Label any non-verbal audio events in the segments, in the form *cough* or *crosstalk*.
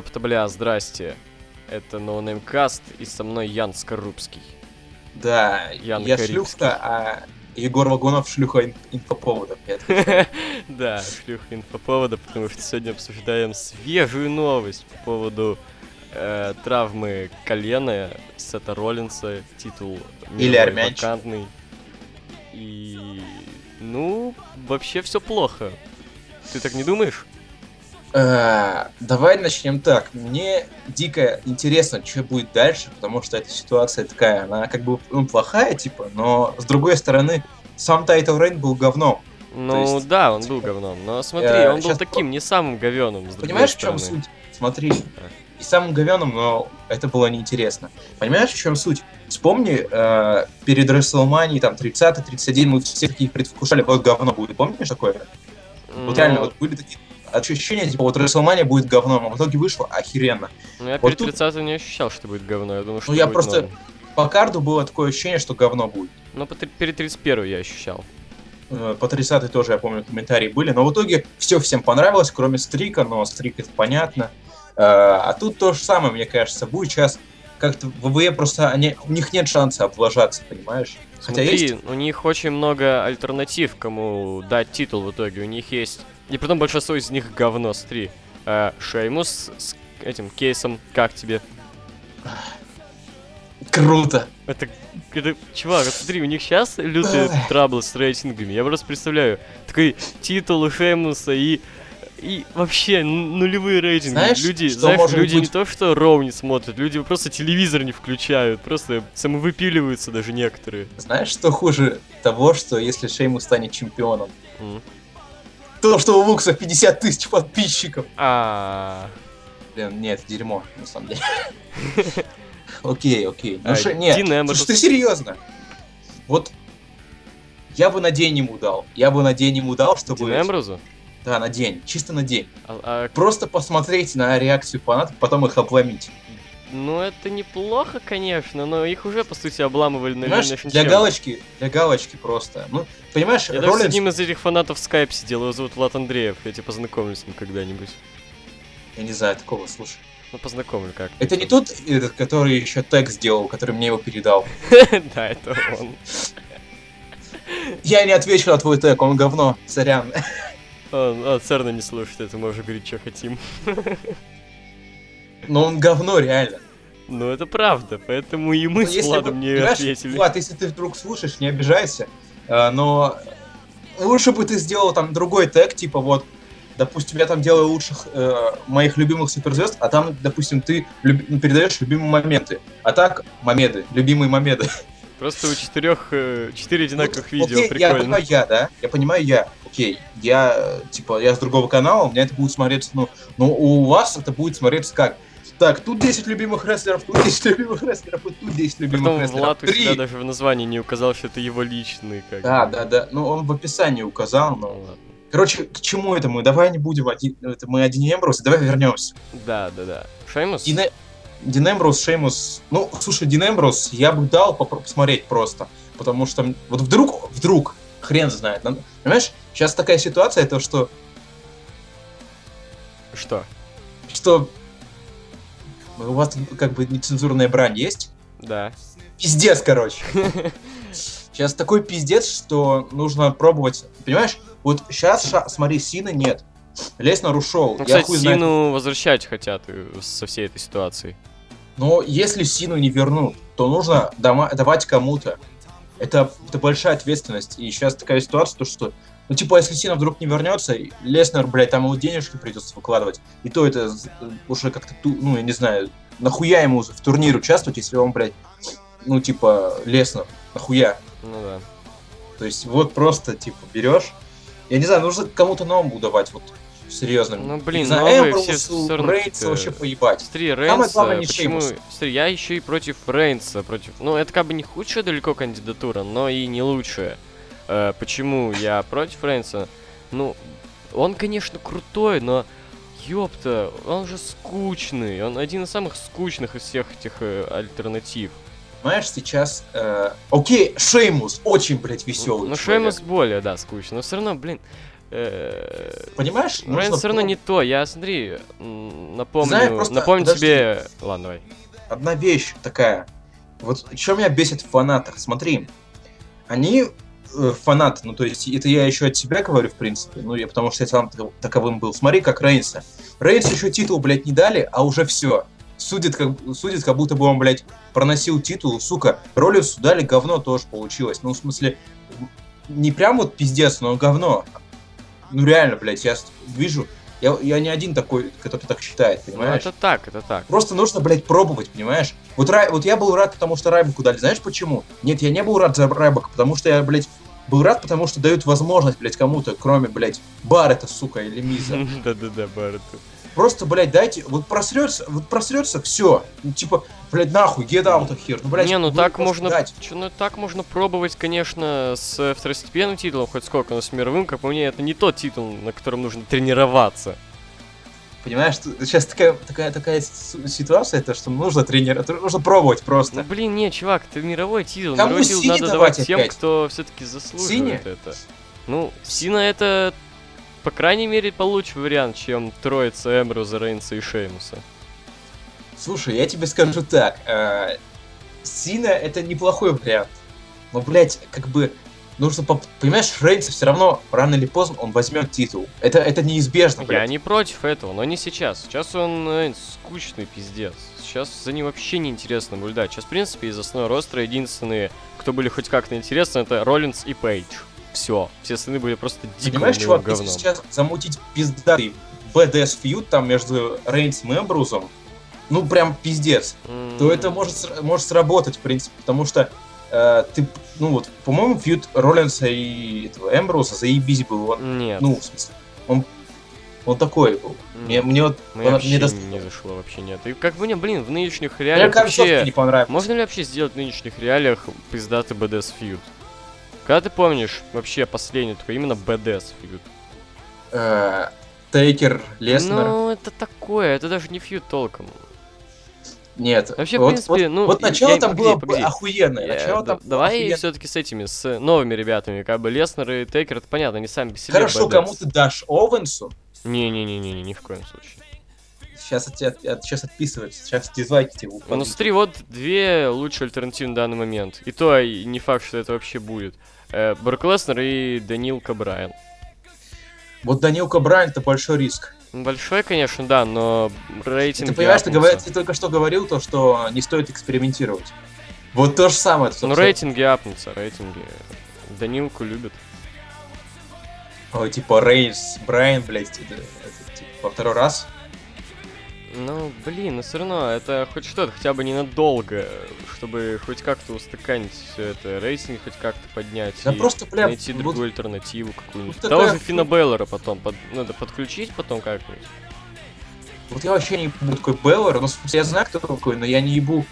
Ёпта, бля, здрасте. Это NoNameCast, и со мной Ян Скорубский. Да, Ян я Карибский. шлюха, а Егор Вагонов шлюха ин- инфоповодов. Я *laughs* Да, шлюха инфоповода, потому что сегодня обсуждаем свежую новость по поводу э, травмы колена Сета Роллинса, титул Или вакантный. И, ну, вообще все плохо. Ты так не думаешь? Э, Давай начнем так. Мне дико интересно, что будет дальше, потому что эта ситуация такая, она как бы ну, плохая, типа, но с другой стороны, сам title reign был говном. Ну есть, да, он типа, был говном, но смотри, э, он был таким, не самым говеным. Понимаешь, в чем суть? Смотри, и самым говеным, но это было неинтересно. Понимаешь, в чем суть? Вспомни, э, перед WrestleMania, там, 30-31, мы все такие предвкушали, вот говно будет, помнишь такое? Вот Ну, реально, вот были такие ощущения, типа, вот WrestleMania будет говном, а в итоге вышло охеренно. Ну, я вот перед тут- 30 не ощущал, что будет говно. Я думаю, что я будет просто- норм. По карду было такое ощущение, что говно будет. Ну, перед 31 я ощущал. Э, По 30 тоже, я помню, комментарии были, но в итоге все всем понравилось, кроме Стрика, но Стрик это понятно. Э, А тут то же самое, мне кажется, будет сейчас как-то в ВВЕ просто они, у них нет шанса облажаться, понимаешь? Хотя Смотри, есть. у них очень много альтернатив, кому дать титул в итоге. У них есть... И потом большинство из них говно, смотри. Э, Шеймус с этим кейсом, как тебе? Круто! Это, это, чувак, смотри, у них сейчас лютые траблы с рейтингами. Я просто представляю, такой титул у Шеймуса и и вообще нулевые рейтинги. Знаешь, люди, что знаешь, люди не быть? то что Роу не смотрят, люди просто телевизор не включают, просто самовыпиливаются даже некоторые. Знаешь, что хуже того, что если Шеймус станет чемпионом? М. То, что у Лукса 50 тысяч подписчиков. А, Блин, нет, дерьмо, на самом деле. *laughs* Окей, окей. Ну А, ше- нет, слушай, ты серьезно? Вот я бы на день ему дал. Я бы на день ему дал, чтобы... Дин Эмброзу? Да, на день. Чисто на день. А- а Просто посмотреть на реакцию фанатов, потом их обломить. Ну, это неплохо, конечно, но их уже, по сути, обламывали на Elimination для галочки, для галочки просто. Ну, понимаешь, Я даже с Роллинс... одним из этих фанатов в скайп сидел, его зовут Влад Андреев, я тебе познакомлю с ним когда-нибудь. Я не знаю такого, слушай. Ну, познакомлю как. Это не тот, этот, который еще тег сделал, который мне его передал. *laughs* Да, это он. Я не отвечу на твой тег, он говно, сорян. Он, Церна не слушает, это мы уже говорить, что хотим. Но он говно, реально. Ну, это правда, поэтому и мы Ну, с если Владом бы- не ответили. Влад, если ты вдруг слушаешь, не обижайся, э, но лучше бы ты сделал там другой тег, типа вот, допустим, я там делаю лучших э, моих любимых суперзвезд, а там, допустим, ты люб- ну, передаешь любимые моменты. А так, мамеды, любимые мамеды. Просто у четырех, э, четыре одинаковых Вот, видео, окей, Я прикольно. понимаю, я, да? Я понимаю, я. Окей, я, типа, я с другого канала, у меня это будет смотреться, ну, но у вас это будет смотреться как? Так, тут 10 любимых рестлеров, тут 10 любимых рестлеров, и тут 10 любимых Потом рестлеров. Влад у себя даже в названии не указал, что это его личный, как Да, да, да. Ну, он в описании указал, Ну, но... ладно. Короче, к чему это мы? Давай не будем один... Это мы один Эмбрус, давай вернемся. Да, да, да. Шеймус? Дин, Э- Дин Эмбрус, Шеймус... Ну, слушай, Дин Эмбрус я бы дал попро- посмотреть просто. Потому что вот вдруг, вдруг, хрен знает. Понимаешь, сейчас такая ситуация, то что... Что? что у вас как бы нецензурная брань есть? Да. Пиздец, короче. *laughs* Сейчас такой пиздец, что нужно пробовать. Понимаешь, вот сейчас, смотри, Сина нет. Леснер ушел. Ну, Я кстати, хуй знает. Сину возвращать хотят э, со всей этой ситуацией. Но если Сину не вернут, то нужно дома- давать кому-то. Это, это большая ответственность. И сейчас такая ситуация, то что, ну, типа, если Сина вдруг не вернется, Леснер, блядь, там ему денежки придется выкладывать. И то это з- уже как-то, ну, я не знаю, нахуя ему в турнир участвовать, если он, блядь, ну, типа, Леснер, нахуя? Ну да. То есть вот просто, типа, берешь. Я не знаю, нужно кому-то новому давать, вот, серьезно. Ну, блин, новые Эмброусу, какие-то- вообще поебать. Смотри, Рейнса, главное, почему... Смотри, я еще и против Рейнса, против... Ну, это как бы не худшая далеко кандидатура, но и не лучшая. Э, почему я против Рейнса? Ну, он, конечно, крутой, но... Ёпта, он же скучный. Он один из самых скучных из всех этих э, альтернатив. Понимаешь, сейчас... э, Окей, Шеймус очень, блядь, веселый. Ну, Шеймус более, да, скучно. Но все равно, блин, Э, Понимаешь? Рейнс Нужно все равно не то. Я, смотри, напомню, Знаешь, просто- напомню подожди. тебе... Ладно, давай. одна вещь такая. Вот что меня бесит в фанатах. Смотри, они э, фанаты, ну то есть это я еще от себя говорю, в принципе, ну я потому что я сам так- таковым был. Смотри, как Рейнса. Рейнс еще титул, блядь, не дали, а уже все. Судит как, судит, как будто бы он, блядь, проносил титул, сука. Роллинсу дали говно тоже получилось. Ну, в смысле, не прям вот пиздец, но говно. Ну, реально, блядь, я вижу, я, я не один такой, который так считает, Ну, понимаешь? это так, это так. Просто нужно, блядь, пробовать, понимаешь? Вот, Рай- вот я был рад, потому что Райбаку дали. Знаешь почему? Нет, я не был рад за Райбака, потому что я, блядь, был рад, потому что дают возможность, блядь, кому-то, кроме, блядь, Баррета, сука, или Миза. *laughs* Да-да-да, Барретт. Просто, блядь, дайте, вот просрется, вот просрется, все. Ну, типа, блядь, нахуй, get out of here. Ну, блядь, не, ну так можно, дать. чё, ну так можно пробовать, конечно, с второстепенным титулом хоть сколько, но с мировым, как по мне, это не тот титул, на котором нужно тренироваться. Понимаешь, сейчас такая, такая, такая ситуация, то, что нужно тренировать, нужно пробовать Ну просто. блин, не, чувак, это мировой титул. Кому мировой титул надо давать давать тем, опять? кто все-таки заслуживает Сине? это. Ну, Сина это, по крайней мере, получше вариант, чем троица Эмбруза, Рейнса и Шеймуса. Слушай, я тебе скажу так. э, Сина это неплохой вариант. Но, блядь, как бы нужно... поп- Понимаешь, Рейнса все равно рано или поздно он возьмет титул. Это, это неизбежно, Я блядь. не против этого, но не сейчас. Сейчас он э, скучный пиздец. Сейчас за ним вообще не интересно наблюдать. Сейчас, в принципе, из основного ростра единственные, кто были хоть как-то интересны, это Роллинс и Пейдж. Все. Все остальные были просто дико Понимаешь, чувак, если говном. сейчас замутить пиздатый BDS фьюд там между Рейнсом и Эмбрузом, ну прям пиздец, то это может, может сработать, в принципе, потому что э, ты, ну вот, по-моему, фьюд Роллинса и этого Эмбруза заебись был. Он, Нет. ну, в смысле, он, он такой был. Мне, мне вот Мне он- вообще мне не зашло, вообще нет. И как бы мне, блин, в нынешних Мне реалиях концовка вообще... не понравилась. Можно ли вообще сделать в нынешних реалиях пиздатый BDS фьюд? Когда ты помнишь вообще последний такой именно BDS фьюд? Э, Тейкер, Леснер. Ну, это такое, это даже не фьюд толком. Нет. Вообще, в вот, принципе, вот, ну, вот начало я- там погоди, было погоди. охуенное. Я- Начало да- там давай охуенное. все-таки с этими, с новыми ребятами, как бы Леснер и Тейкер, это понятно, они сами по себе Хорошо, кому ты дашь Оуэнсу? Не-не-не-не, ни в коем случае. Сейчас от тебя от- сейчас отписывается, сейчас дизлайки тебе Ну, упадут. смотри, вот две лучшие альтернативы на данный момент. И то не факт, что это вообще будет. Э, Брок Леснер и Данил Кабрайан. Вот Данилка Брайан это большой риск. Большой, конечно, да, но рейтинг... ты понимаешь, ты, говор- ты только что говорил то, что не стоит экспериментировать. Вот то же самое. Ну, рейтинги апнутся, рейтинги. Данилку любят. Ой, типа Рейнс, Брайан, блядь, это, это, типа, во второй раз. Ну, блин, но все равно, это хоть что-то, хотя бы ненадолго, чтобы хоть как-то устаканить все это, рейтинг хоть как-то поднять. Да и просто, бля, найти вот- другую альтернативу какую-нибудь. вот Того такая же Фина Беллера потом под- надо подключить потом как-нибудь. Вот я вообще не ебу такой Беллар, ну, в смысле, я знаю, кто такой, но я не ебу.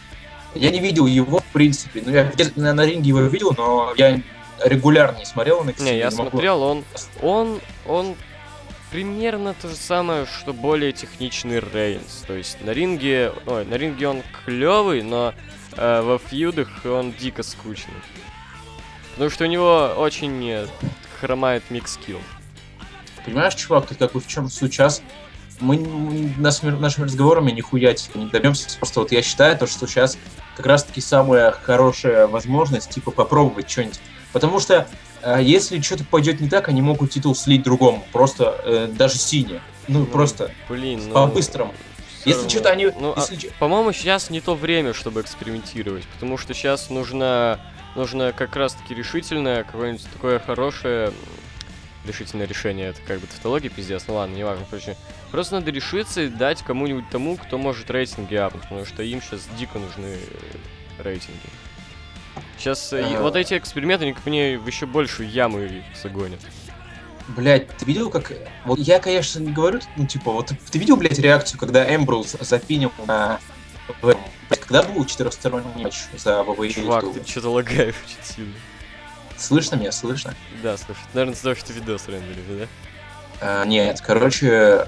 Я не видел его, в принципе. Ну, я на, на ринге его видел, но я регулярно не смотрел на Не, я смотрел, он, он, он примерно то же самое, что более техничный Рейнс. То есть на ринге, ой, на ринге он клевый, но э, во фьюдах он дико скучный. Потому что у него очень э, хромает микс-скилл. Понимаешь, чувак, тут как бы в чем сейчас? Мы н- нас- нашими разговорами нихуя типа, не добьемся. Просто вот я считаю, то, что сейчас как раз-таки самая хорошая возможность, типа, попробовать что-нибудь. Потому что э, если что-то пойдет не так, они могут титул слить другому. Просто э, даже сине. Ну, Ну, просто Блин, ну... по-быстрому. Если равно. что-то они... Ну, а- если чё- По-моему, сейчас не то время, чтобы экспериментировать, потому что сейчас нужно, нужно как раз-таки решительное, какое-нибудь такое хорошее решительное решение. Это как бы тавтология, пиздец, ну ладно, не важно, короче. Просто надо решиться и дать кому-нибудь тому, кто может рейтинги апнуть, потому что им сейчас дико нужны э, рейтинги. Сейчас Ага. вот эти эксперименты, они, мне, в еще большую яму их загонят. Блять, ты видел, как... Вот я, конечно, не говорю, ну, типа, вот ты, видел, блядь, реакцию, когда Эмброуз запинил на... Когда был четырехсторонний матч за ВВЕ? Чувак, ты что-то лагаешь очень сильно. Слышно меня, слышно? Да, слушай, наверное, из-за того, что видос рендерили, да? А, нет, короче,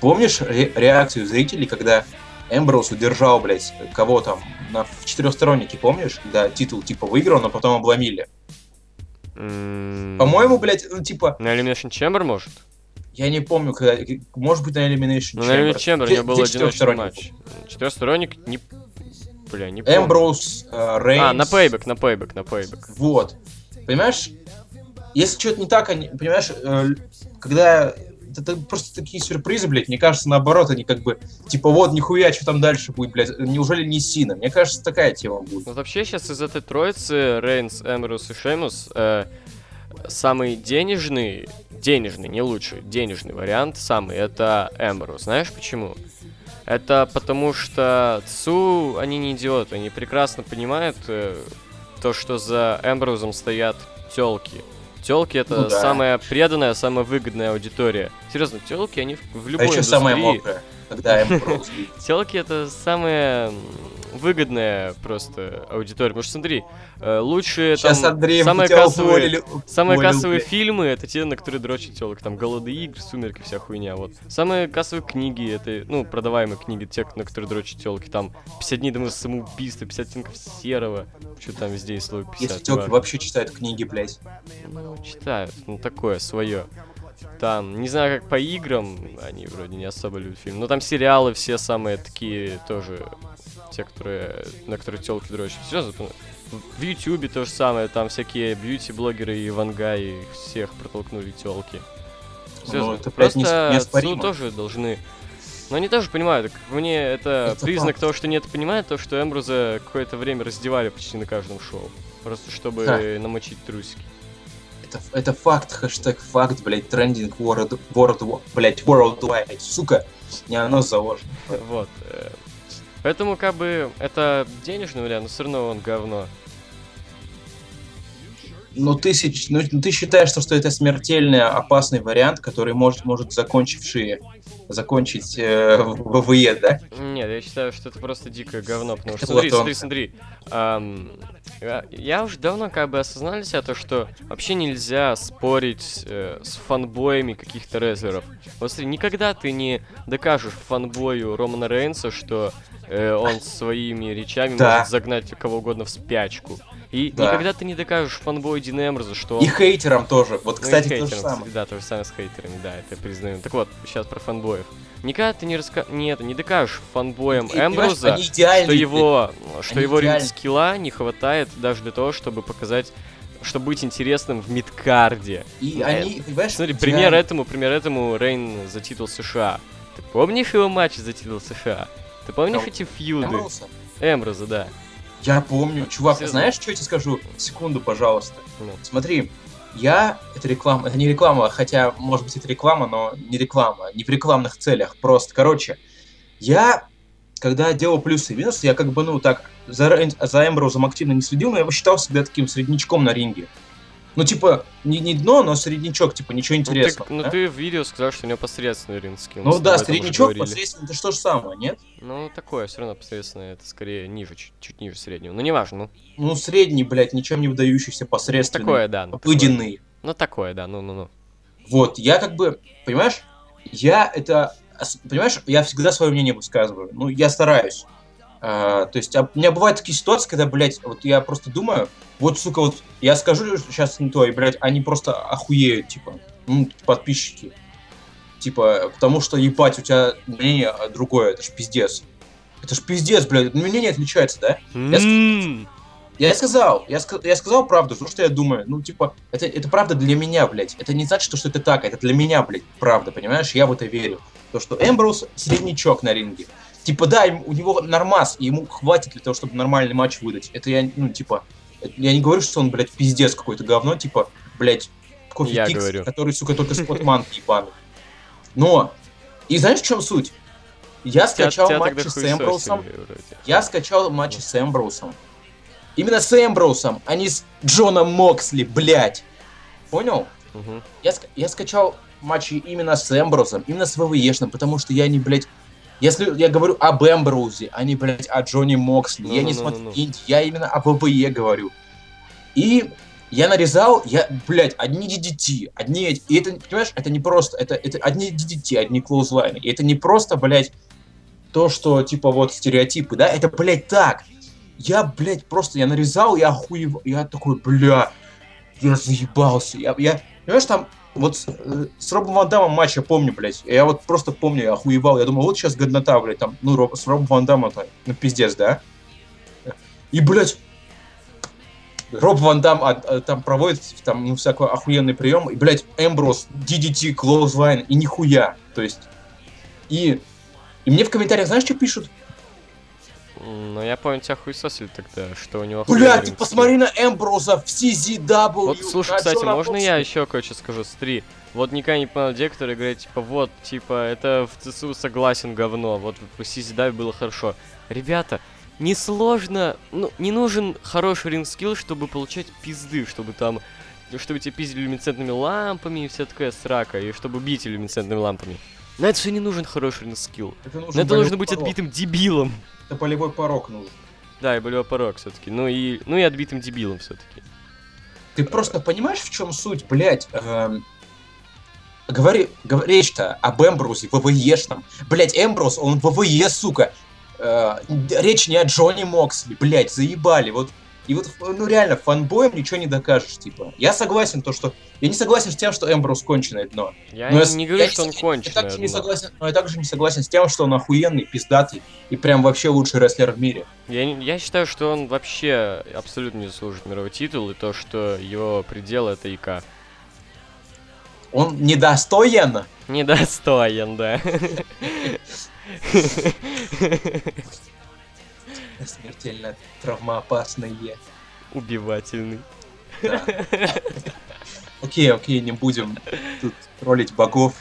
помнишь ре- реакцию зрителей, когда Эмброуз удержал, блядь, кого там на в четырехстороннике, помнишь? Когда титул типа выиграл, но потом обломили. По-моему, блядь, ну типа, На Elimination Chamber, может? я не помню, когда, может быть, на Elimination Ну, на Elimination Chamber у Где- него был одиночный четырехсторонний матч. Четырехсторонник, не... Бля, не помню. Эмброуз, э, Рейнс. А, на Payback, на Payback, на Payback. Вот. Понимаешь, если что-то не так, они, понимаешь, э, когда это, просто такие сюрпризы, блядь, мне кажется, наоборот, они как бы, типа, вот, нихуя, что там дальше будет, блядь, неужели не Сина? Мне кажется, такая тема будет. Ну, вообще, сейчас из этой троицы, Рейнс, Эмбрус и Шеймус, э, самый денежный, денежный, не лучший, денежный вариант самый, это Эмбрус. Знаешь почему? Это потому что Цу, они не идиоты, они прекрасно понимают э, то, что за Эмбрузом стоят телки. Телки это Ну да. самая преданная, самая выгодная аудитория. Серьезно, телки, они в- в А любой еще индустрии... самое мокрое, когда Эмброуз видит. Телки это самая м, выгодная просто аудитория. Потому что смотри, э, лучшие Сейчас там Андрей самые кассовые, уволили. самые уволил, кассовые блядь. фильмы это те, на которые дрочат телок. Там голоды игр, сумерки, вся хуйня. Вот. Самые кассовые книги, это, ну, продаваемые книги, те, на которые дрочат телки. Там 50 дней до самоубийства, 50 оттенков серого. Что там везде есть слово 50. Если телки вообще читают книги, блядь. Ну, читают, ну такое свое. Там, не знаю, как по играм, они вроде не особо любят фильм. Но там сериалы все самые такие тоже, те, которые, на которые телки дрочат. Серьезно, ну, в Ютубе то же самое, там всякие бьюти-блогеры и вангай, всех протолкнули телки. Ну, это, не- Просто. Цу тоже должны... Но они тоже понимают, мне это, Это признак факт. того, что они это понимают, то, что Эмбруза какое-то время раздевали почти на каждом шоу. Просто чтобы Да. намочить трусики. Это, это факт, хэштег факт, блядь, трендинг world, world, блядь, worldwide, сука, не оно заложено. Вот. э, Поэтому, как бы, это денежный вариант, но все равно он говно. Ну ты, ну, ты считаешь, что, что это смертельный, опасный вариант, который может, может закончивший, закончить э, ВВЕ, да? Нет, я считаю, что это просто дикое говно, потому что, смотри, смотри, смотри. ам, я, я уже давно как бы осознал для себя то, что вообще нельзя спорить э, с фанбоями каких-то рестлеров. Вот смотри, никогда ты не докажешь фанбою Романа Рейнса, что э, он своими речами Да. может загнать кого угодно в спячку. И Да. никогда ты не докажешь Дина Эмброза, что И хейтерам тоже. Вот, Ну кстати, то же самое. Да, то же самое с хейтерами, да, это признаю. Так вот, сейчас про фанбоев. Никогда ты не раска... Нет, не докажешь И, понимаешь, Эмброза, что его, что Они его идеальны. скилла не хватает даже для того, чтобы показать, чтобы быть интересным в мидкарде. И Э, они, понимаешь, Смотри, пример этому, пример этому Рейн за титул США. Ты помнишь его матч за титул США? Ты помнишь Кого? эти фьюды? Эмброуза? Эмброза, да. Я помню. Чувак, Серьезно? знаешь, что я тебе скажу? Секунду, пожалуйста. Ну. Смотри, я... Это реклама. Это не реклама, хотя, может быть, это реклама, но не реклама. Не в рекламных целях. Просто, короче, я... Когда делал плюсы и минусы, я как бы, ну, так, за, за Эмброузом активно не следил, но я его считал всегда таким среднячком на ринге. Ну, типа, не, не дно, но среднячок, типа, ничего Ну, ты, интересного. ну, да? ты в видео сказал, что у него посредственный мы Ну да, среднячок, говорили. посредственно, это что же самое, нет? Ну, такое, все равно посредственное, это скорее ниже, чуть, чуть ниже среднего. Ну, неважно, ну, Ну, средний, блядь, ничем не выдающийся посредственный. такое, да. Ну, такое. Обыденный. Ну, такое, да, ну-ну-ну. Вот, я как бы, понимаешь, я это, понимаешь, я всегда свое мнение высказываю. Ну, я стараюсь. А, то есть, а у меня бывают такие ситуации, когда, блядь, вот я просто думаю, вот, сука, вот я скажу сейчас не то, и, блядь, они просто охуеют, типа, ну, подписчики. Типа, потому что, ебать, у тебя мнение другое, это ж пиздец. Это ж пиздец, блядь, мнение отличается, да? М, Я сказал, я, я сказал правду, что, что я думаю. Ну, типа, это, это правда для меня, блядь. Это не значит, что это так, это для меня, блядь, правда, понимаешь? Я в это верю. То, что Эмброуз среднячок на ринге. Типа, да, у него нормас, и ему хватит для того, чтобы нормальный матч выдать. Это я, ну, типа, я не говорю, что он, блядь, пиздец какой-то говно, типа, блядь, кофе Я Кикс, говорю. который, сука, только *laughs* спотман ебаный. Но, и знаешь, в чем суть? Я тебя- скачал тебя матчи тогда с Эмброусом, я скачал матчи с Эмброусом. Именно с Эмброусом, а не с Джоном Моксли, блядь. Понял? Мгм. Я, я скачал матчи именно с Эмброусом, именно с ВВЕшным, потому что я не, блядь... Если я говорю об Эмброузе, а не, блядь, о Джонни Моксли, я не Ну-ну-ну-ну-ну. смотрю инди, я именно о ВВЕ говорю. И я нарезал, я, блядь, одни DDT, одни. И это, понимаешь, это не просто, это, это одни DDT, одни клоузлайны. И это не просто, блядь, то, что, типа, вот, стереотипы, да, это, блядь, так. Я, блядь, просто, я нарезал, я охуев... Я такой, бля, я заебался. Я, я, понимаешь, там вот с, э, с Робом Ван Дамом матч я помню, блядь. Я вот просто помню, я охуевал. Я думал, вот сейчас годнота, блядь, там, ну, Роб, с Робом Ван Дамом, ну, пиздец, да? И, блядь, Роб Ван Дам а, а, там проводит там, ну, всякий охуенный прием, и, блядь, Эмброс, DDT, Clothesline, и нихуя. То есть, и, и мне в комментариях, знаешь, что пишут? Ну, я помню, тебя хуесосили тогда, что у него... Блядь, ты посмотри на Эмброза в CZW. Вот, слушай, кстати, можно я еще кое-что скажу? Смотри, вот никогда не понял те, которые говорят, типа, вот, типа, это в ЦСУ согласен говно, вот в CZW было хорошо. Ребята, несложно, ну, не нужен хороший ринг-скилл, чтобы получать пизды, чтобы там, чтобы тебя пиздили люминесцентными лампами и вся такая срака, и чтобы бить люминесцентными лампами. На это все не нужен хороший ринг-скилл. Это, нужен это нужно быть порог. отбитым дебилом. Это болевой порог нужен. Да, и болевой порог все-таки. Ну и, ну и отбитым дебилом все-таки. Ты просто понимаешь, в чем суть, блядь? Эм... Говори, говоришь-то об Эмбрусе, ВВЕшном. Блять, Эмбрус, он ВВЕ, сука. Э, речь не о Джонни Моксли, блять, заебали. Вот и вот, ну реально, фанбоем ничего не докажешь, типа. Я согласен, то, что... Я не согласен с тем, что Эмбрус конченое дно. Я но не, не говорю, я, что он конченое я также дно. не согласен, Но я также не согласен с тем, что он охуенный, пиздатый и прям вообще лучший рестлер в мире. Я, я считаю, что он вообще абсолютно не заслужит мировой титул, и то, что его предел это ИК. Он недостоин? Недостоин, да. *laughs* *laughs* Смертельно травмоопасные. Убивательный. *laughs* Окей, окей, не будем тут троллить богов.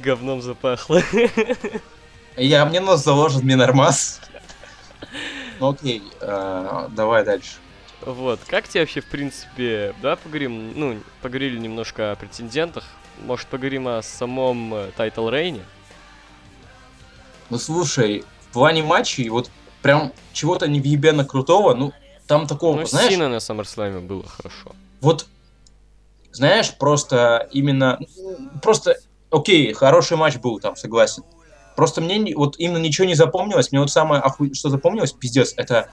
Говном запахло. *laughs* Я, мне нос заложит Минормас. Ну окей, э, давай дальше. Вот, как тебе вообще, в принципе, да, поговорим, ну, поговорили немножко о претендентах, может, поговорим о самом title reign е? Ну, слушай, в плане матчей, вот прям чего-то невъебенно крутого, ну, там такого, ну, знаешь... Сина на SummerSlam было хорошо. Вот, знаешь, просто именно... Просто, окей, хороший матч был там, согласен. Просто мне вот именно ничего не запомнилось. Мне вот самое, оху... что запомнилось, пиздец, это...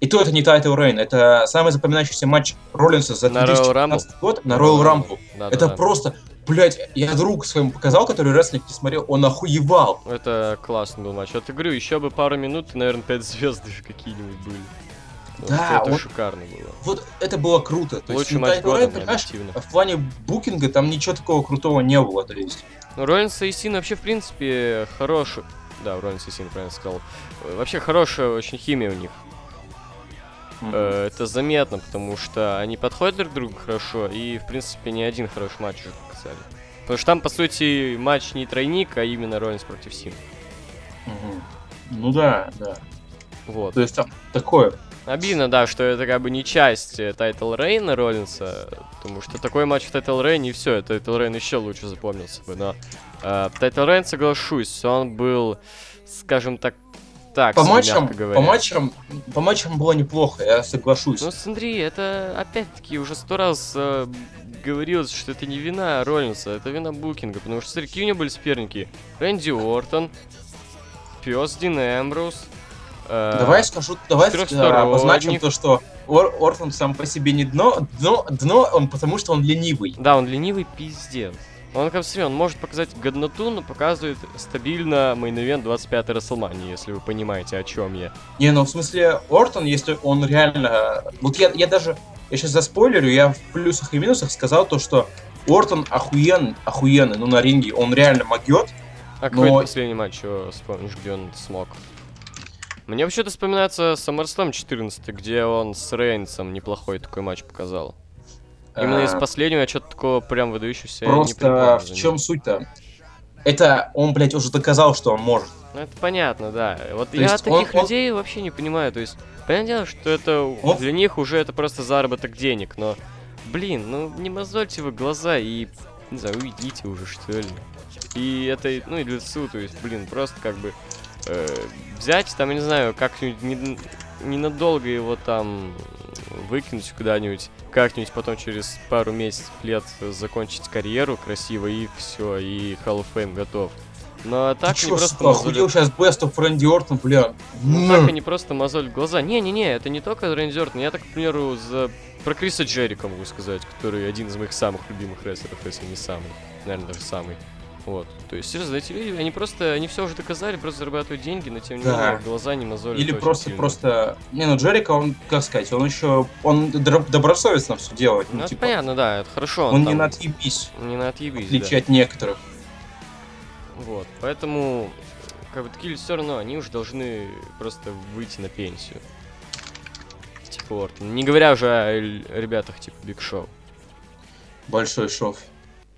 И то это не Title Reign, это самый запоминающийся матч Роллинса за 2015 год на Royal Rumble. Да, это да, просто Блять, я друг своему показал, который рестлинг не смотрел, он охуевал. Это классный был матч. Вот я говорю, еще бы пару минут, и, наверное, 5 звезд какие-нибудь были. Да, это он... шикарно было. Вот это было круто. То Лучший есть, матч ну, года, понимаешь, в плане букинга там ничего такого крутого не было, то есть. Ну, Роллинс и Син вообще, в принципе, хороший. Да, Роллинс и Син, правильно сказал. Вообще хорошая очень химия у них. Mm-hmm. Это заметно, потому что они подходят друг к другу хорошо, и, в принципе, ни один хороший матч уже показали. Потому что там, по сути, матч не тройник, а именно Роллинс против Син. Mm-hmm. Ну да, да. Вот. То есть там такое. Обидно, да, что это как бы не часть title reign а Роллинса, потому что такой матч в title reign е, и все, title reign еще лучше запомнился бы, но title reign, соглашусь, он был, скажем так, так, по матчам, по матчам, по матчам было неплохо, я соглашусь. Ну смотри, это опять-таки уже сто раз э, говорилось, что это не вина Роллинса, это вина Букинга, потому что смотри, какие у него были соперники: Рэнди Ортон, Пес Дин Эмброуз. Э, давай скажу, давай обозначим то, что Ор Ортон сам по себе не дно, дно, дно он потому что он ленивый. Да, он ленивый пиздец. Он, как смотри, он может показать годноту, но показывает стабильно main event 25-й Рестлмании, если вы понимаете, о чем я. Не, ну в смысле, Ортон, если он реально... Вот я, я даже... Я сейчас заспойлерю, я в плюсах и минусах сказал то, что Ортон охуен, охуенный, ну на ринге, он реально могет. А но... какой последний матч, что вспомнишь, где он смог? Мне вообще-то вспоминается SummerSlam 14, где он с Рейнсом неплохой такой матч показал. Именно из а, последнего я что-то такого прям выдающегося Просто в чем суть-то? Это он, блядь, уже доказал, что он может. Ну, это понятно, да. Вот то я таких он, людей он... вообще не понимаю. То есть, понятное дело, что это он... для них уже это просто заработок денег, но, блин, ну не мозольте вы глаза и, не знаю, уйдите уже, что ли. И это, ну и лицу, то есть, блин, просто как бы э, взять, там, я не знаю, как-нибудь ненадолго его там выкинуть куда-нибудь, как-нибудь потом через пару месяцев, лет закончить карьеру красиво и все, и Hall of Fame готов. Но а так Ты не просто мозолят... сейчас Best of Рэнди Ортон, бля. Ну так они просто мозоль глаза. Не-не-не, это не только Рэнди Ортон. Я так, к примеру, за про Криса Джерика могу сказать, который один из моих самых любимых рестлеров, если не самый. Наверное, даже самый. Вот. То есть, люди, они просто, они все уже доказали, просто зарабатывают деньги, но тем не Да. менее глаза не мозолят Или просто, сильно. просто... Не, ну Джерика, он, как сказать, он еще... Он добросовестно все делает. Ну, Ну, это типа, понятно, да, это хорошо. он не там на отъебись, Не на отъебись, в да. отличие от некоторых. Вот, поэтому, как бы, такие все равно, они уже должны просто выйти на пенсию. Типа Ортон. Не говоря уже о ребятах типа Биг Шоу. Большой шов.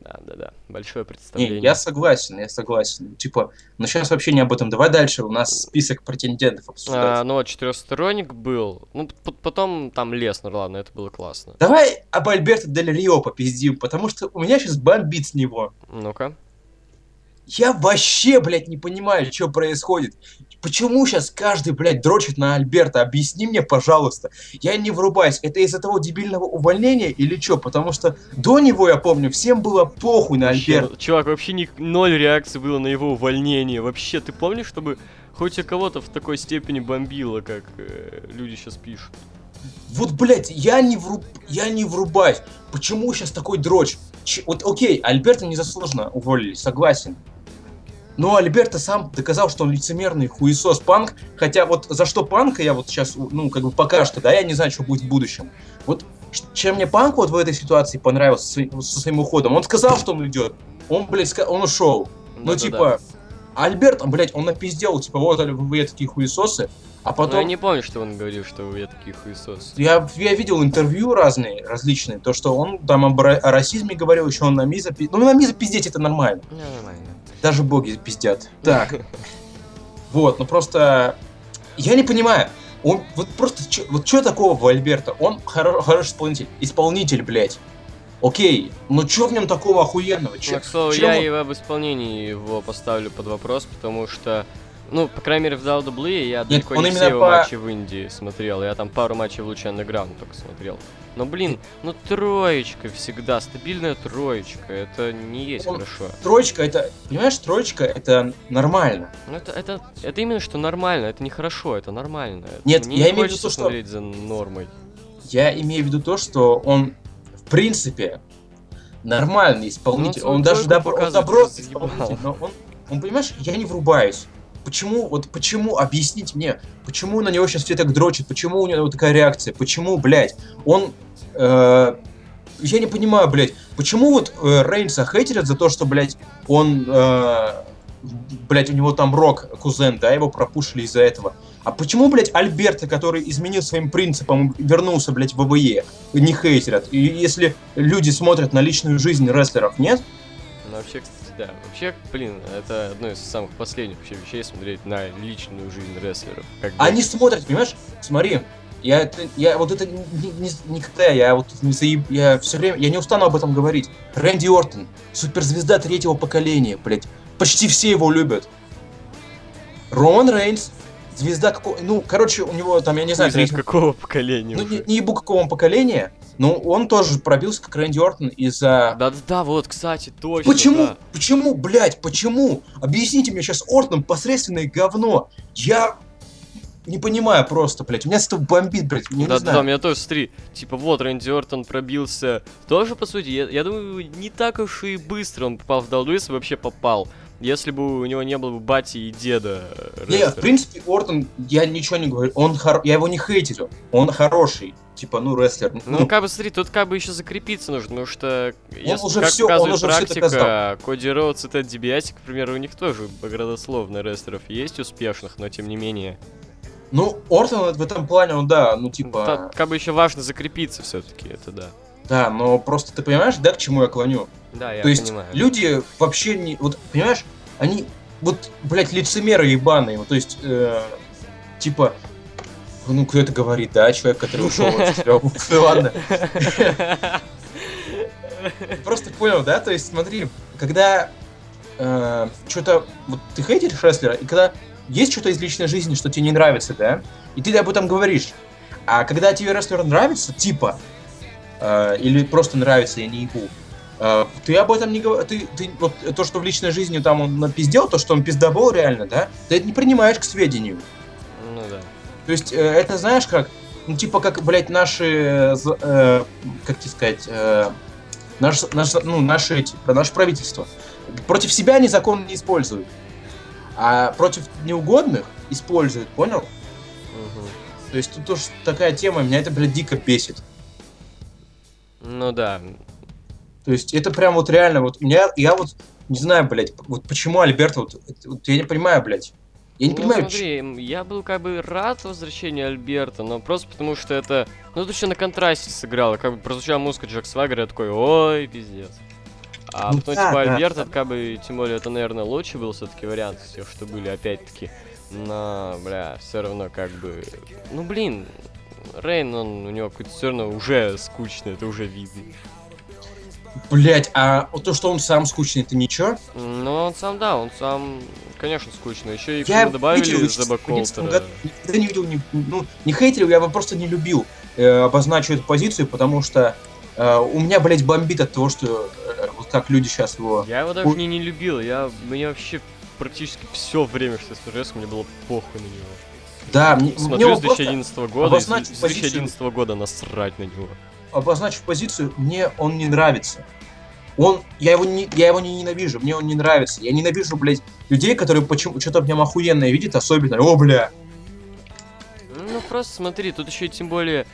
Да, да, да. Большое Не, представление. я согласен, я согласен. Типа, но сейчас вообще не об этом. Давай дальше, у нас список претендентов обсуждать. А, ну четырехсторонник был. Ну, потом там Леснер, ладно, это было классно. Давай об Альберто Дель Рио попиздим, потому что у меня сейчас бомбит с него. Ну-ка. Я вообще, блядь, не понимаю, что происходит. Почему сейчас каждый, блядь, дрочит на Альберта? Объясни мне, пожалуйста. Я не врубаюсь. Это из-за того дебильного увольнения или что? Потому что до него, я помню, всем было похуй на Альберта. чувак, вообще ни- ноль реакции было на его увольнение. Вообще, ты помнишь, чтобы хоть у кого-то в такой степени бомбило, как э, люди сейчас пишут? Вот, блядь, я не, вруб... я не врубаюсь. Почему сейчас такой дрочь? Ч- Вот, окей, Альберта незаслуженно уволили, согласен. Но Альберта сам доказал, что он лицемерный хуесос панк. Хотя вот за что панка я вот сейчас, ну, как бы пока что, да, я не знаю, что будет в будущем. Вот чем мне панк вот в этой ситуации понравился со своим, уходом. Он сказал, что он идет. Он, блядь, он ушел. Ну, Да-да-да. типа, Альберт, блядь, он напиздел, типа, вот вы такие хуесосы. А Ну, потом... я не помню, что он говорил, что я такие хуесосы. Я, я видел интервью разные, различные, то, что он там ра- о расизме говорил, еще он на Миза Ну, на Миза пиздеть это нормально. Ну, нормально. Даже боги пиздят. Так. Вот, ну просто... Я не понимаю. Он вот просто... чё- вот что такого в Альберта? Он хоро- хороший исполнитель. Исполнитель, блядь. Окей, но что в нем такого охуенного? Чё- Ну, к слову, я он- и об исполнении его поставлю под вопрос, потому что, ну, по крайней мере, в WWE я далеко он не все его по- матчи в Индии смотрел. Я там пару матчей в Луче Underground только смотрел. Но, блин, ну троечка всегда, стабильная троечка, это не есть Он- хорошо. Троечка это... Понимаешь, троечка это нормально. Ну это, это, это именно что нормально, это не хорошо, это нормально. Нет, мне я не имею в виду то, что- смотреть за нормой. Я имею в виду то, что он, в принципе, нормальный исполнитель. Ну, он он даже добро, он заебал. исполнитель, но он, он, понимаешь, я не врубаюсь. Почему, вот почему, объясните мне, почему на него сейчас все так дрочат, почему у него такая реакция, почему, блядь, он, э, я не понимаю, блядь, почему вот э, Рейнса хейтерят за то, что, блядь, он, э, блядь, у него там Рок, кузен, да, его пропушили из-за этого. А почему, блядь, Альберта, который изменил своим принципам вернулся, блядь, в ВВЕ, не хейтерят? И если люди смотрят на личную жизнь рестлеров, нет? Ну, вообще, да. Вообще, блин, это одно из самых последних вообще вещей смотреть на личную жизнь рестлеров. Бы- Они смотрят, понимаешь? Смотри, я, это, я вот это ни- ни- никогда, я вот не заеб... я все время, я не устану об этом говорить. Рэнди Ортон, суперзвезда третьего поколения, блядь. Почти все его любят. Роман Рейнс, звезда какого... Ну, короче, у него там, я не знаю, знает, третьего- какого поколения ну, уже. не, не ебу какого он поколения, но он тоже пробился, как Рэнди Ортон, из-за... Да-да-да, вот, кстати, точно, Почему? да. Почему, блядь, почему? Объясните мне сейчас Ортон посредственное говно. Я не понимаю просто, блядь. У меня с этого бомбит, блядь. Я не Да, да, знаю. да, меня тоже, смотри, типа, вот, Рэнди Ортон пробился, тоже, по сути, я, я думаю, не так уж и быстро он попал в долду, если вообще попал, если бы у него не было бы бати и деда э, Не, в принципе, Ортон, я ничего не говорю. Он хор... Я его не хейтерю. Он хороший. Типа, ну, рестлер. Ну, как бы, смотри, тут как бы еще закрепиться нужно, потому что, если, уже как он показывает уже всё практика. Коди Роудс и Тед Дибиасик, к примеру, у них тоже родословно рестлеров есть успешных, но тем не менее. Ну, Ортон в этом плане, он, да, ну, типа... Та- как бы еще важно закрепиться все-таки, это да. Да, но просто ты понимаешь, да, к чему я клоню? Да, я То есть понимаю. люди вообще не... Вот, понимаешь, они... Вот, блядь, лицемеры ебаные. Вот, то есть, э, типа... Ну, кто это говорит, да? Человек, который ушел от. Ну, ладно. Просто понял, да? То есть, смотри, когда что-то... Вот ты хейтишь рестлера, и когда есть что-то из личной жизни, что тебе не нравится, да? И ты об этом говоришь. А когда тебе рестлер нравится, типа, э, или просто нравится, я не ебу, э, ты об этом не говоришь. Ты, ты вот то, что в личной жизни там он напиздел, то, что он пиздобол реально, да? Ты это не принимаешь к сведению. То есть, э, это знаешь как, ну, типа, как, блядь, наши, э, э, как тебе сказать, э, наш, наш, ну, наши, эти, наше правительство. Против себя они закон не используют, а против неугодных используют, понял? Мгм. То есть тут тоже такая тема, меня это, блядь, дико бесит. Ну да. То есть это прям вот реально, вот меня, я вот не знаю, блядь, вот почему Альберт, вот, вот я не понимаю, блядь. Я не ну, понимаю, смотри, м, я был как бы рад возвращению Альберта, но просто потому что это... Ну, это еще на контрасте сыграло. Как бы прозвучала музыка Джек Свагера, я такой, ой, пиздец. А Ну потом, да, типа, да, Альберт, да. как бы, тем более, это, наверное, лучший был все-таки вариант из тех, что были, опять-таки. Но, бля, все равно как бы... Ну, блин, Рейн, он, у него какой-то все равно уже скучно, это уже видно. блядь, а то, что он сам скучный, это ничего? Но он сам, да, он сам, конечно, скучно. Еще и Я добавили в 2011 Колтера. Никогда не видел, не, ну, не хейтерил, я его просто не любил. Э, обозначу эту позицию, потому что э, у меня, блядь, бомбит от того, что э, вот как люди сейчас его... Я его даже Ой. не, не любил, я, мне вообще практически все время, что я смотрел, мне было похуй на него. Да, мне, мне Смотрю он с просто 2011 года, с обозначил с позицию. 2011 года насрать на него. обозначив позицию, мне он не нравится. Он, я его не, я его не ненавижу, мне он не нравится. Я ненавижу, блядь, людей, которые почему что-то в нем охуенное видят, особенно, о, бля. Ну просто смотри, тут еще и тем более,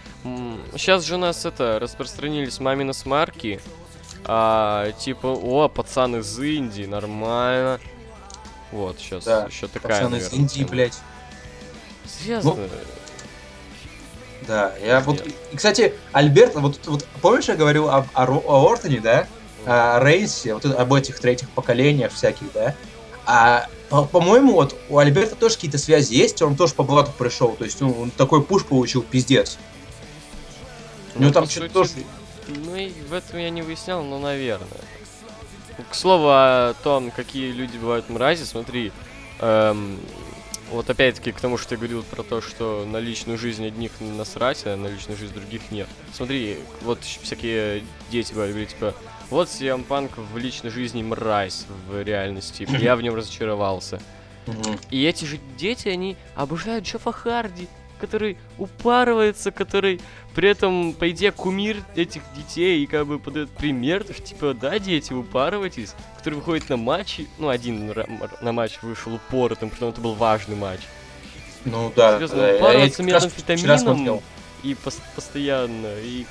сейчас же у нас это, распространились мамины смарки, а, типа, о, пацан из Индии, нормально. Вот, сейчас Да, еще такая, Пацан из наверное, Индии, тема. блядь. Серьезно? Ну, Да, я вот, и, кстати, Альберт, вот, вот помнишь, я говорил об, о, Ро- о Ортоне, да? О Рейсе, вот об этих третьих поколениях всяких, да? А по- по-моему, вот у Альберта тоже какие-то связи есть, он тоже по блату пришел, то есть ну, он такой пуш получил, пиздец. У него там что-то сути, Ну и в этом я не выяснял, но наверное. К слову о том, какие люди бывают мрази, смотри, эм, вот опять-таки к тому, что ты говорил про то, что на личную жизнь одних насрать, а на личную жизнь других нет. Смотри, вот всякие дети говорят, типа, вот CM Punk в личной жизни мразь в реальности, я в нем разочаровался. И эти же дети, они обожают Джеффа Харди, который упарывается, который при этом, по идее, кумир этих детей и как бы подает пример, то, что, типа, да, дети, упарывайтесь, который выходит на матчи, ну, один на матч вышел упоротым, потому это был важный матч, Ну да, Серьезно, я упарываться метамфетамином и пос- постоянно, и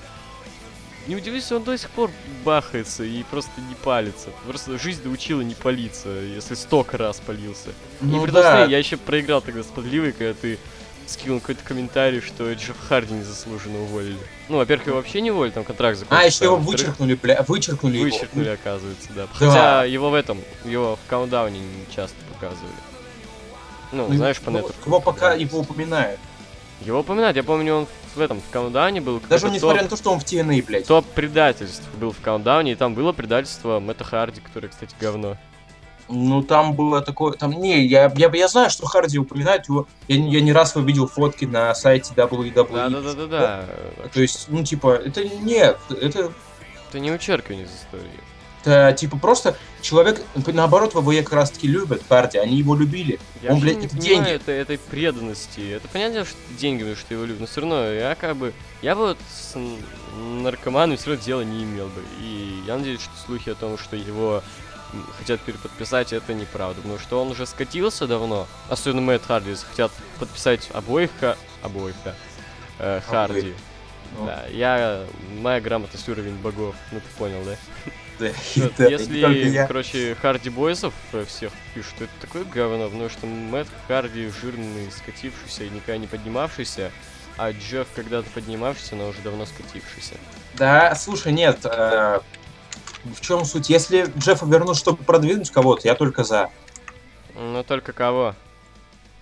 не удивлюсь, он до сих пор бахается и просто не палится. Просто жизнь доучила не палиться, если столько раз палился. И Ну при том, да, я еще проиграл тогда с подливой, когда ты скинул какой-то комментарий, что Джефф Харди незаслуженно уволили. Ну, во-первых, его вообще не уволили, там контракт а закончился. еще его вычеркнули, бля, вычеркнули, его. Вычеркнули, оказывается, да. Хотя его в этом, его в каунтдауне не часто показывали. Ну, Ну, знаешь, по ну, нету. Его пока его упоминают. Его упоминать, я помню, он в этом, в каунтдауне был. Даже несмотря топ- на то, что он в TNA, блядь. Топ предательств был в каунтдауне, и там было предательство Мэтта Харди, который, кстати, говно. Ну, там было такое... Там, не, я, я, я знаю, что Харди упоминают его. Я, не- я не раз увидел фотки на сайте WWE. Да, да, да, да, да. То есть, ну, типа, это нет, это, Это не вычеркивание из истории. это, типа, просто человек, наоборот, ВВЕ как раз-таки любят Харди, они его любили. Я Он, блядь, не это понимаю деньги. это- этой преданности. Это понятно, что потому что его любят, но все равно я как бы... Я бы вот с наркоманом все равно дела не имел бы. И я надеюсь, что слухи о том, что его хотят переподписать, это неправда. Потому что он уже скатился давно. Особенно Мэтт Харди, хотят подписать обоих, ха- обоих, да, э, Харди. Ну, Да, я... Моя грамотность уровень богов. Ну, ты понял, да? да, *laughs* Если, короче, Харди Бойсов э, всех пишут, то это такое говно, потому что Мэтт Харди жирный, скатившийся и никогда не поднимавшийся, а Джефф когда-то поднимавшийся, но уже давно скатившийся. Да, слушай, нет, э, в чем суть? Если Джеффа вернут, чтобы продвинуть кого-то, я только за. Но только кого?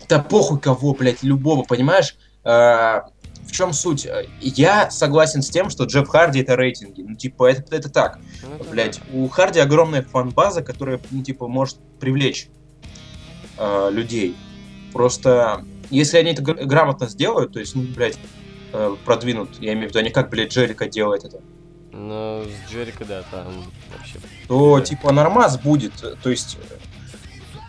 Да похуй кого, блядь, любого, понимаешь? Э, в чем суть? Э, Я согласен с тем, что Джефф Харди это рейтинги. Ну, типа, это, это так. Ну, это Блять, да. у Харди огромная фан-база, которая, ну, типа, может привлечь э, людей. Просто, если они это гр- грамотно сделают, то есть, ну, блядь, э, продвинут, я имею в виду, они как, блядь, Джерика делает это, Но с Джерика, да, там вообще... то, типа, нормаз будет. То есть,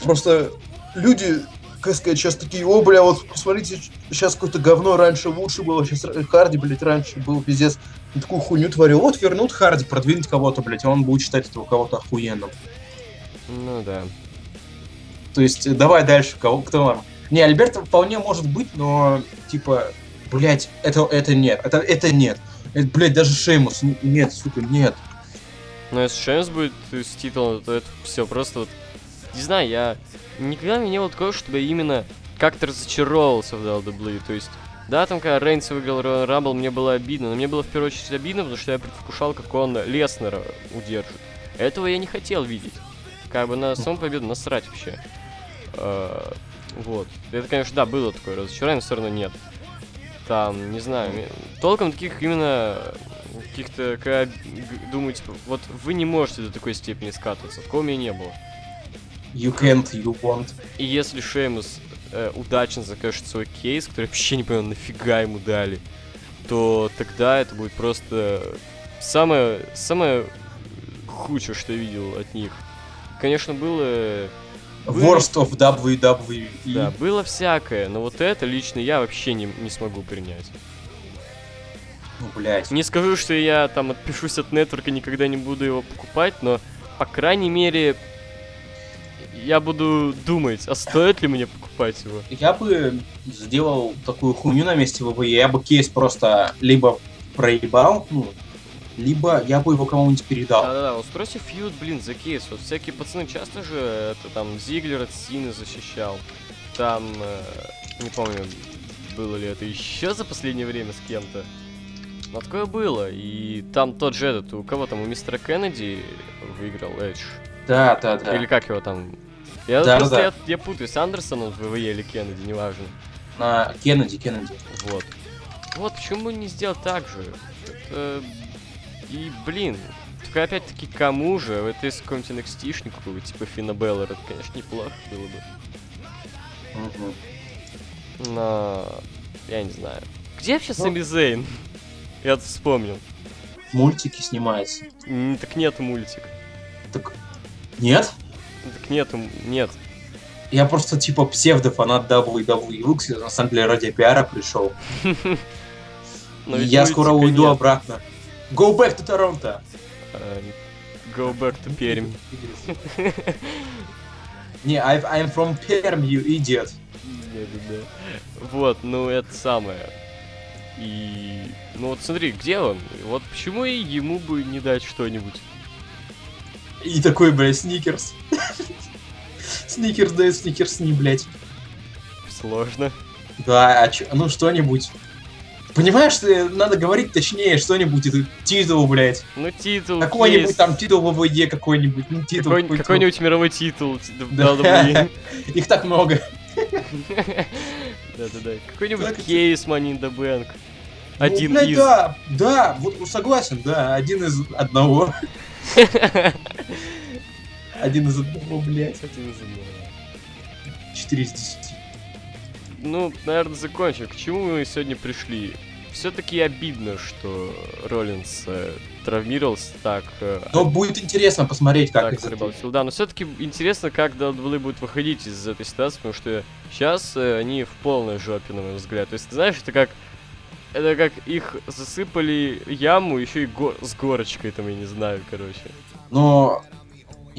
просто люди как сказать, сейчас такие, о, бля, вот посмотрите, сейчас какое-то говно раньше лучше было, сейчас Харди, блядь, раньше был пиздец. И такую хуйню творил. Вот вернут Харди, продвинуть кого-то, блядь, и он будет считать этого кого-то охуенным. Ну да. То есть, давай дальше, кого, кто вам? Не, Альберт вполне может быть, но, типа, блядь, это, это нет, это, это нет. Это, блядь, даже Шеймус, нет, сука, нет. Но если Шеймс будет с титулом, то это все просто вот... Не знаю, я... Никогда не было такого, чтобы я именно как-то разочаровывался в WWE. То есть, да, там, когда Рейнс выиграл Royal мне было обидно. Но мне было в первую очередь обидно, потому что я предвкушал, как он Леснера удержит. Этого я не хотел видеть. Как бы на саму победу насрать вообще. Э, Вот. Это, конечно, да, было такое разочарование, но все равно нет. Там, не знаю, толком таких именно каких-то, когда думаю, типа, вот вы не можете до такой степени скатываться. Такого у меня не было. You can't, you won't. И если Шеймус э, удачно закажет свой кейс, который вообще не понял, нафига ему дали, то тогда это будет просто самое, самое худшее, что я видел от них. Конечно, было... были- Worst of WWE. Да, было всякое, но вот это лично я вообще не, не смогу принять. Ну, блядь. Не скажу, что я там отпишусь от нетворка, никогда не буду его покупать, но, по крайней мере, я буду думать, а стоит ли мне покупать его. Я бы сделал такую хуйню на месте ВВЕ, я бы кейс просто либо проебал, ну, либо я бы его кому-нибудь передал. Да-да-да, устройся фьюд, блин, за кейс. Вот всякие пацаны часто же, это там, Зиглер от Сины защищал. Там, э, не помню, было ли это еще за последнее время с кем-то. Но такое было. И там тот же этот, у кого там, у мистера Кеннеди выиграл Эдж. Да, да, да. Или как его там? Я Да, просто да. Я, я путаюсь, Андерсон он в ВВЕ или Кеннеди, неважно. На Кеннеди, Кеннеди. Вот. Вот, почему бы не сделать так же? Это... И, блин, только опять-таки кому же? Вот если какой-нибудь NXT-шник какой-то, типа Финна Беллер, это, конечно, неплохо было бы. Мгм. Но... Я не знаю. Где вообще Ну- Сами Зейн? *laughs* Я тут вспомнил. Мультики снимается. Так нет мультик. Так, нет? Так нету, нет. Я просто типа псевдофанат WWE, кстати, на самом деле ради пиара пришел. *laughs* Я скоро уйду обратно. Go back to Toronto! Э, Go back to Пермь. *laughs* Не, I, I'm from Perm, you idiot. Да-да-да. Вот, ну это самое. И... Ну вот смотри, где он? Вот почему и ему бы не дать что-нибудь? И такой, блядь, сникерс. *laughs* Сникерс дает сникерс не, блядь. Сложно. Да, а чё, ну что-нибудь. Понимаешь, что надо говорить точнее что-нибудь, это титул, блядь. Ну титул Какой-нибудь есть. там титул ВВЕ какой-нибудь, ну титул. Какой- какой-то. Какой-нибудь мировой титул. Да. WWE. *laughs* Их так много. *laughs* Да-да-да. Какой-нибудь кейс Money in the Bank. Ну, Один блядь, из. Да, да, вот согласен, да, один из одного. *laughs* Один из одного, блядь. Один из одного. 4 из 10. Ну, наверное, закончим. К чему мы сегодня пришли? Все-таки обидно, что Роллинс э, травмировался так. э, Но будет интересно посмотреть, как так зарыбался. Да, но все-таки интересно, как WWE будет выходить из этой ситуации, потому что сейчас они в полной жопе, на мой взгляд. То есть, знаешь, это как это как их засыпали яму, еще и го- с горочкой там, я не знаю, короче. Но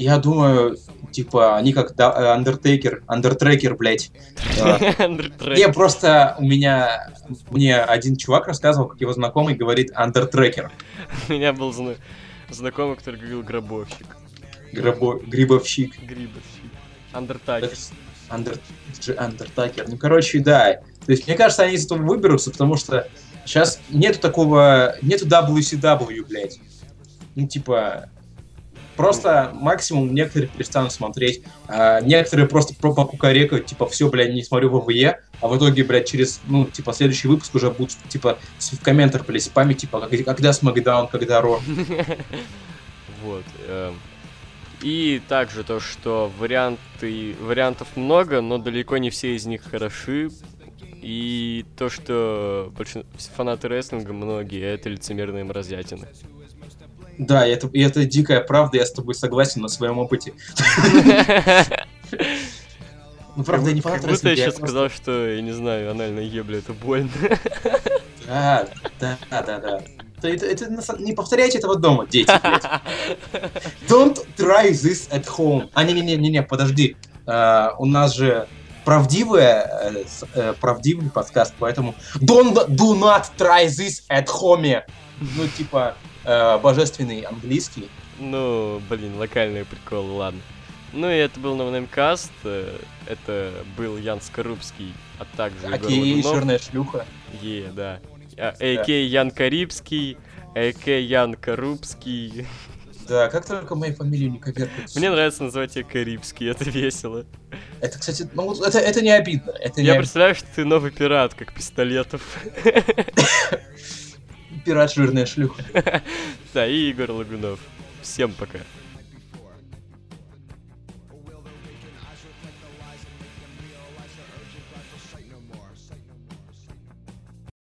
я думаю, типа, они как да, Undertaker, Undertracker, блядь. *laughs* Не, просто у меня, мне один чувак рассказывал, как его знакомый говорит Undertracker, *laughs* У меня был зна- знакомый, который говорил гробовщик. гробо- грибовщик. Грибовщик. Дж- Undertaker. Ну, короче, да. То есть, мне кажется, они из этого выберутся, потому что сейчас нету такого... Нету WCW, блядь. Ну, типа... Просто максимум некоторые перестанут смотреть, а некоторые просто про покукарекают, типа, все, блядь, не смотрю ВВЕ, а в итоге, блядь, через, ну, типа, следующий выпуск уже будут, типа, в комментах, блядь, спамить, типа, когда Смакдаун, когда Ро. *laughs* Вот. эм. И также то, что варианты, вариантов много, но далеко не все из них хороши. И то, что фанаты рестлинга многие, это лицемерные мразятины. Да, и это, и это дикая правда, я с тобой согласен на своем опыте. Ну, правда, я не Как будто я сейчас сказал, что, я не знаю, анальная ебля, это больно. Да, да, да, да. Это, это- не повторяйте этого дома, дети, блядь. Don't try this at home. А, не-не-не-не, подожди. А, у нас же правдивая, э, с- э, правдивый подкаст, поэтому don't do not try this at home. Ну, типа, э, божественный английский. Ну, блин, локальные приколы, ладно. Ну и это был Новнемкаст, э, это был Ян Скорубский, а также Егор Окей, Лагунов. черная шлюха. Е, да. А, АК Ян Карибский, АК Ян Корубский. Да, как только мою фамилию не коверкают. Мне нравится называть тебя Карибский, это весело. Это, кстати, ну, это, это не обидно. Это не Я обидно. представляю, что ты новый пират, как Пистолетов. *laughs* Пират жирная шлюха. *laughs* Да, и Егор Лагунов. Всем пока.